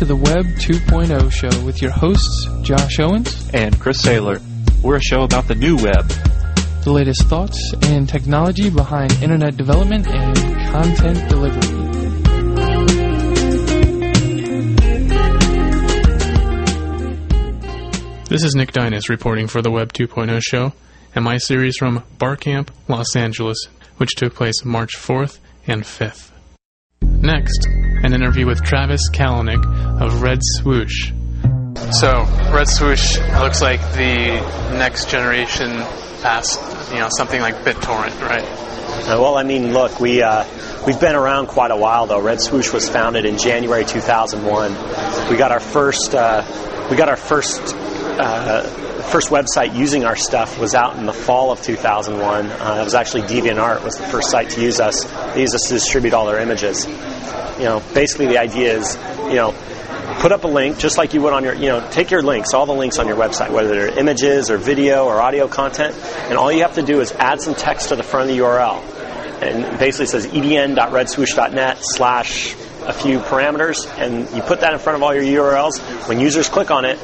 to the Web 2.0 show with your hosts, Josh Owens and Chris Saylor. We're a show about the new web, the latest thoughts and technology behind internet development and content delivery. This is Nick Dynice reporting for the Web 2.0 show and my series from Barcamp, Los Angeles, which took place March 4th and 5th. Next, an interview with Travis Kalanick of Red Swoosh. So, Red Swoosh looks like the next generation past, you know, something like BitTorrent, right? Uh, well, I mean, look, we uh, we've been around quite a while though. Red Swoosh was founded in January 2001. We got our first uh, we got our first uh, first website using our stuff was out in the fall of 2001. Uh, it was actually DeviantArt was the first site to use us. They used us to distribute all their images. You know, basically the idea is, you know, put up a link just like you would on your, you know, take your links, all the links on your website, whether they're images or video or audio content, and all you have to do is add some text to the front of the URL. And basically says edn.redswoosh.net slash a few parameters, and you put that in front of all your URLs. When users click on it,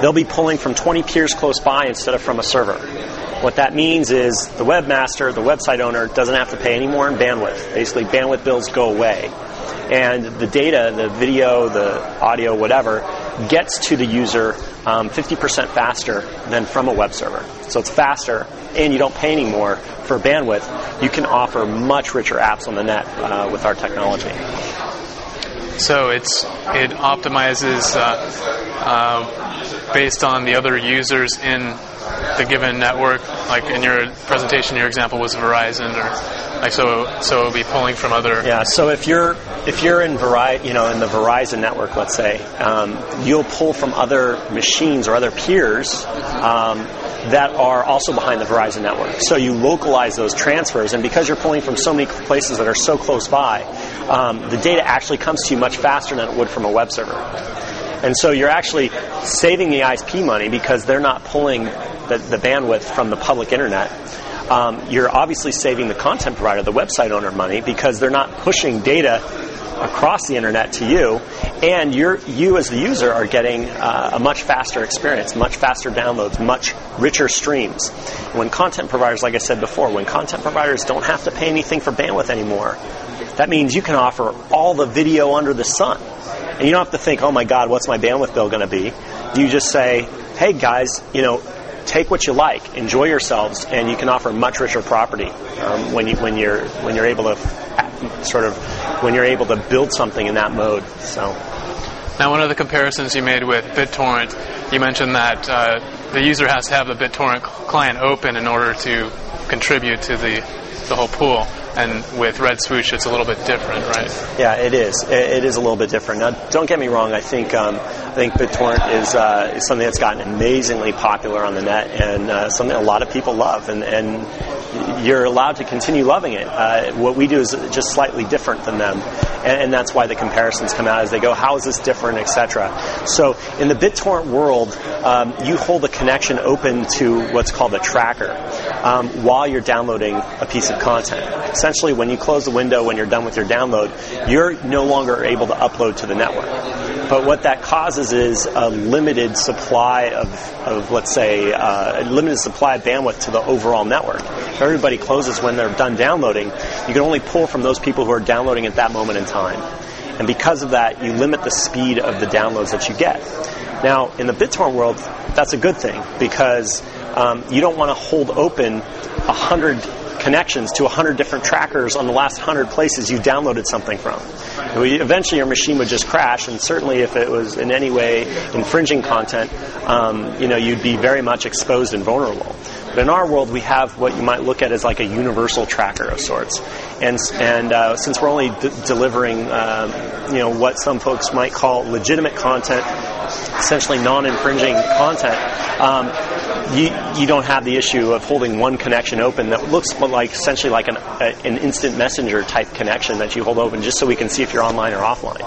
they'll be pulling from 20 peers close by instead of from a server. What that means is the webmaster, the website owner, doesn't have to pay any more in bandwidth. Basically, bandwidth bills go away. And the data, the video, the audio, whatever, gets to the user um, 50% faster than from a web server. So it's faster, and you don't pay any more for bandwidth. You can offer much richer apps on the net uh, with our technology. So it's it optimizes uh, uh, based on the other users in the given network. Like in your presentation, your example was Verizon, or like so. So it'll be pulling from other. Yeah. So if you're if you're in Verizon, you know, in the Verizon network, let's say, um, you'll pull from other machines or other peers. Um, that are also behind the Verizon network. So you localize those transfers, and because you're pulling from so many places that are so close by, um, the data actually comes to you much faster than it would from a web server. And so you're actually saving the ISP money because they're not pulling the, the bandwidth from the public internet. Um, you're obviously saving the content provider, the website owner, money because they're not pushing data across the internet to you, and you you as the user are getting uh, a much faster experience, much faster downloads, much richer streams. When content providers, like I said before, when content providers don't have to pay anything for bandwidth anymore, that means you can offer all the video under the sun. And you don't have to think, oh my God, what's my bandwidth bill going to be? You just say, hey guys, you know, take what you like, enjoy yourselves, and you can offer much richer property um, when you when you're when you're able to sort of when you're able to build something in that mode. So. Now, one of the comparisons you made with BitTorrent, you mentioned that uh, the user has to have the BitTorrent client open in order to contribute to the the whole pool. And with Red Swoosh, it's a little bit different, right? Yeah, it is. It is a little bit different. Now, don't get me wrong. I think um, I think BitTorrent is, uh, is something that's gotten amazingly popular on the net and uh, something a lot of people love. And, and you're allowed to continue loving it. Uh, what we do is just slightly different than them, and, and, that's why the comparisons come out as they go. How is this different, etc. So in the BitTorrent world, um, you hold a connection open to what's called a tracker um, while you're downloading a piece of content. Essentially, when you close the window when you're done with your download, you're no longer able to upload to the network. But what that causes is a limited supply of, of let's say, uh, a limited supply of bandwidth to the overall network. If everybody closes when they're done downloading, you can only pull from those people who are downloading at that moment in time. And because of that, you limit the speed of the downloads that you get. Now, in the BitTorrent world, that's a good thing because um, you don't want to hold open a hundred connections to 100 different trackers on the last 100 places you downloaded something from. Eventually, your machine would just crash, and certainly if it was in any way infringing content, um, you know, you'd be very much exposed and vulnerable. But in our world, we have what you might look at as like a universal tracker of sorts. And, and uh, since we're only d- delivering, um, you know, what some folks might call legitimate content, essentially non-infringing content, um, you, you don't have the issue of holding one connection open that looks like essentially like an, a, an instant messenger type connection that you hold open just so we can see if you're online or offline.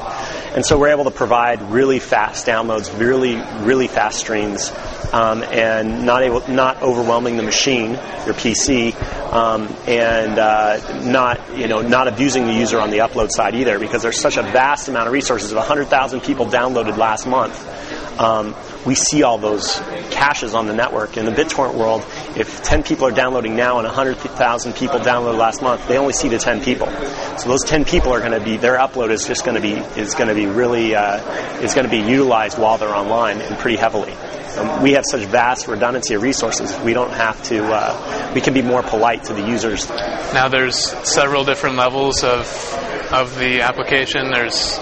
And so we're able to provide really fast downloads, really, really fast streams, um, and not able, not overwhelming the machine, your PC, um, and uh, not, you know, not abusing the user on the upload side either, because there's such a vast amount of resources. Of 100,000 people downloaded last month. Um, we see all those caches on the network. In the BitTorrent world, if 10 people are downloading now and 100,000 people downloaded last month, they only see the 10 people. So those 10 people are going to be their upload is just going to be is going to be really uh, is going to be utilized while they're online and pretty heavily. Um, we have such vast redundancy of resources. We don't have to. Uh, we can be more polite to the users. Now, there's several different levels of of the application. There's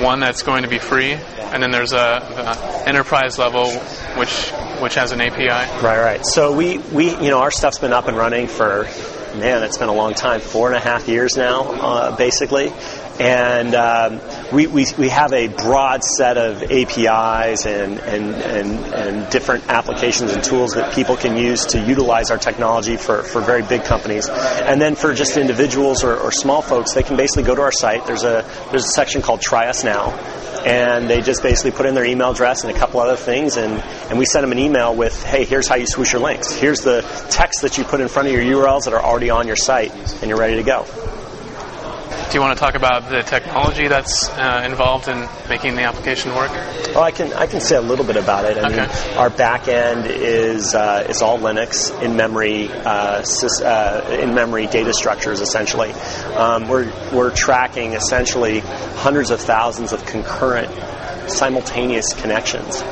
one that's going to be free, and then there's a enterprise level, which which has an API. Right, right. So we we you know our stuff's been up and running for man, it's been a long time, four and a half years now, uh, basically. And um, we, we, we have a broad set of APIs and, and, and, and different applications and tools that people can use to utilize our technology for, for very big companies. And then for just individuals or, or small folks, they can basically go to our site. There's a, there's a section called Try Us Now and they just basically put in their email address and a couple other things, and, and we send them an email with, hey, here's how you swoosh your links. Here's the text that you put in front of your URLs that are already on your site, and you're ready to go. Do you want to talk about the technology that's uh, involved in making the application work? Well, I can I can say a little bit about it. I okay. mean, our back end is uh, is all Linux in memory uh, uh, in memory data structures essentially. Um, we're we're tracking essentially hundreds of thousands of concurrent simultaneous connections.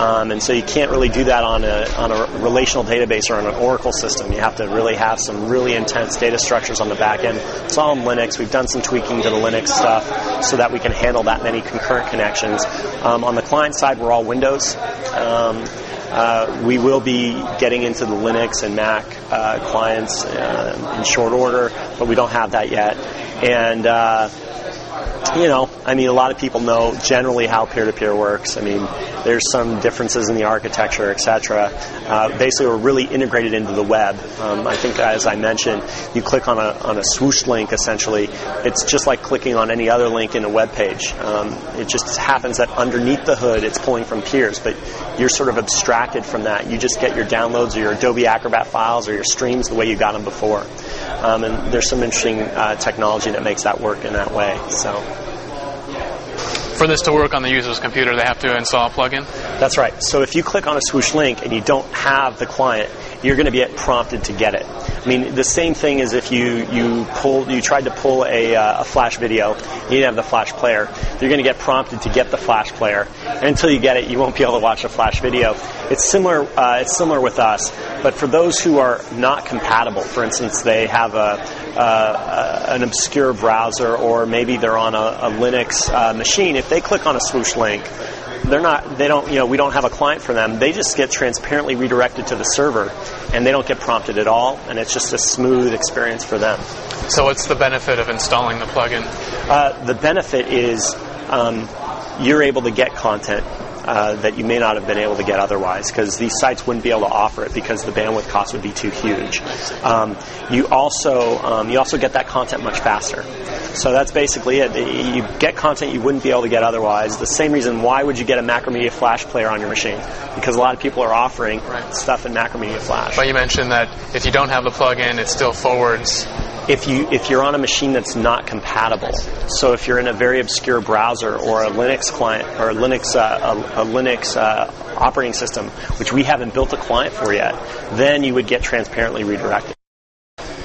Um, and so you can't really do that on a, on a relational database or on an Oracle system. You have to really have some really intense data structures on the back end. It's all in Linux. We've done some tweaking to the Linux stuff so that we can handle that many concurrent connections. Um, on the client side, we're all Windows. Um, uh, we will be getting into the Linux and Mac uh, clients uh, in short order, but we don't have that yet. And uh, you know, I mean, a lot of people know generally how peer-to-peer works. I mean, there's some differences in the architecture, etc. Uh, basically, we're really integrated into the web. Um, I think, as I mentioned, you click on a on a swoosh link. Essentially, it's just like clicking on any other link in a web page. Um, it just happens that underneath the hood, it's pulling from peers, but you're sort of abstracted from that. You just get your downloads or your Adobe Acrobat files or your streams the way you got them before. Um, and there's some interesting uh, technology that makes that work in that way. So for this to work on the user's computer, they have to install a plugin? That's right. So if you click on a swoosh link and you don't have the client, you're going to get prompted to get it. I mean, the same thing as if you you pulled you tried to pull a, uh, a flash video, you didn't have the flash player. You're going to get prompted to get the flash player, and until you get it, you won't be able to watch a flash video. It's similar. Uh, it's similar with us, but for those who are not compatible, for instance, they have a uh, an obscure browser, or maybe they're on a, a Linux uh, machine. If they click on a swoosh link, they're not they don't you know we don't have a client for them. They just get transparently redirected to the server and they don't get prompted at all and it's just a smooth experience for them. So what's the benefit of installing the plugin? Uh, the benefit is um, you're able to get content uh, that you may not have been able to get otherwise because these sites wouldn't be able to offer it because the bandwidth cost would be too huge. Um, you also um, you also get that content much faster. So that's basically it. You get content you wouldn't be able to get otherwise. The same reason why would you get a Macromedia Flash player on your machine? Because a lot of people are offering right. stuff in Macromedia Flash. But you mentioned that if you don't have the plugin, it still forwards if you if you're on a machine that's not compatible. So if you're in a very obscure browser or a Linux client or a Linux uh, a, a, Linux uh, operating system, which we haven't built a client for yet, then you would get transparently redirected.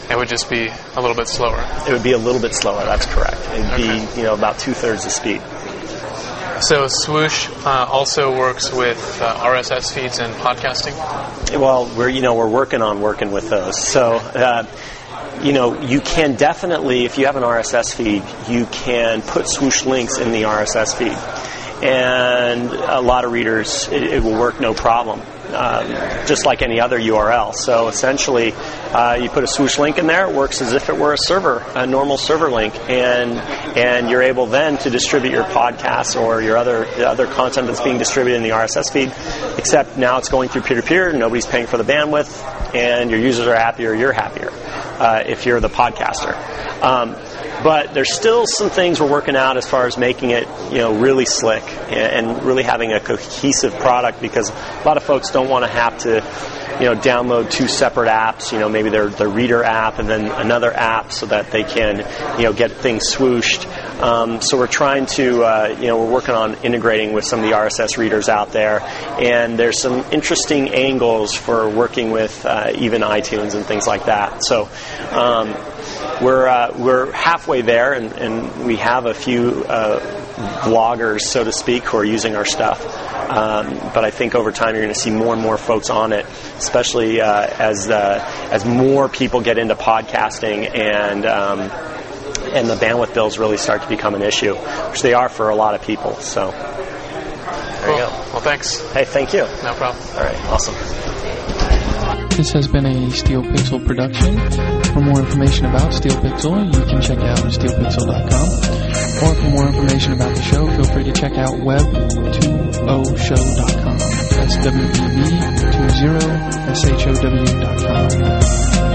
It would just be a little bit slower. It would be a little bit slower. That's correct. It'd okay. be you know about two thirds the speed. So Swoosh uh, also works with uh, RSS feeds and podcasting. Well, we're you know we're working on working with those. So uh, you know, you can definitely, if you have an RSS feed, you can put swoosh links in the RSS feed. And a lot of readers, it, it will work no problem, um, just like any other URL. So essentially, uh, you put a swoosh link in there, it works as if it were a server, a normal server link, and and you're able then to distribute your podcasts or your other other content that's being distributed in the RSS feed. Except now it's going through peer-to-peer, nobody's paying for the bandwidth, and your users are happier, you're happier uh, if you're the podcaster. Um, but there's still some things we're working out as far as making it, you know, really slick and, really having a cohesive product because a lot of folks don't want to have to, you know, download two separate apps. You know, maybe their their reader app and then another app so that they can, you know, get things swooshed. Um, so we're trying to, uh, you know, we're working on integrating with some of the RSS readers out there, and there's some interesting angles for working with uh, even iTunes and things like that. So. Um, we're uh, we're halfway there, and, and, we have a few uh, bloggers, so to speak, who are using our stuff. Um, but I think over time you're going to see more and more folks on it, especially uh, as uh, as more people get into podcasting and. And the bandwidth bills really start to become an issue, which they are for a lot of people. So, there cool. you go. Well, thanks. Hey, thank you. No problem. All right, awesome. This has been a Steel Pixel production. For more information about Steel Pixel, you can check out steelpixel.com. Or for more information about the show, feel free to check out web20show.com. That's W-E-B-20-S-H-O-W.com.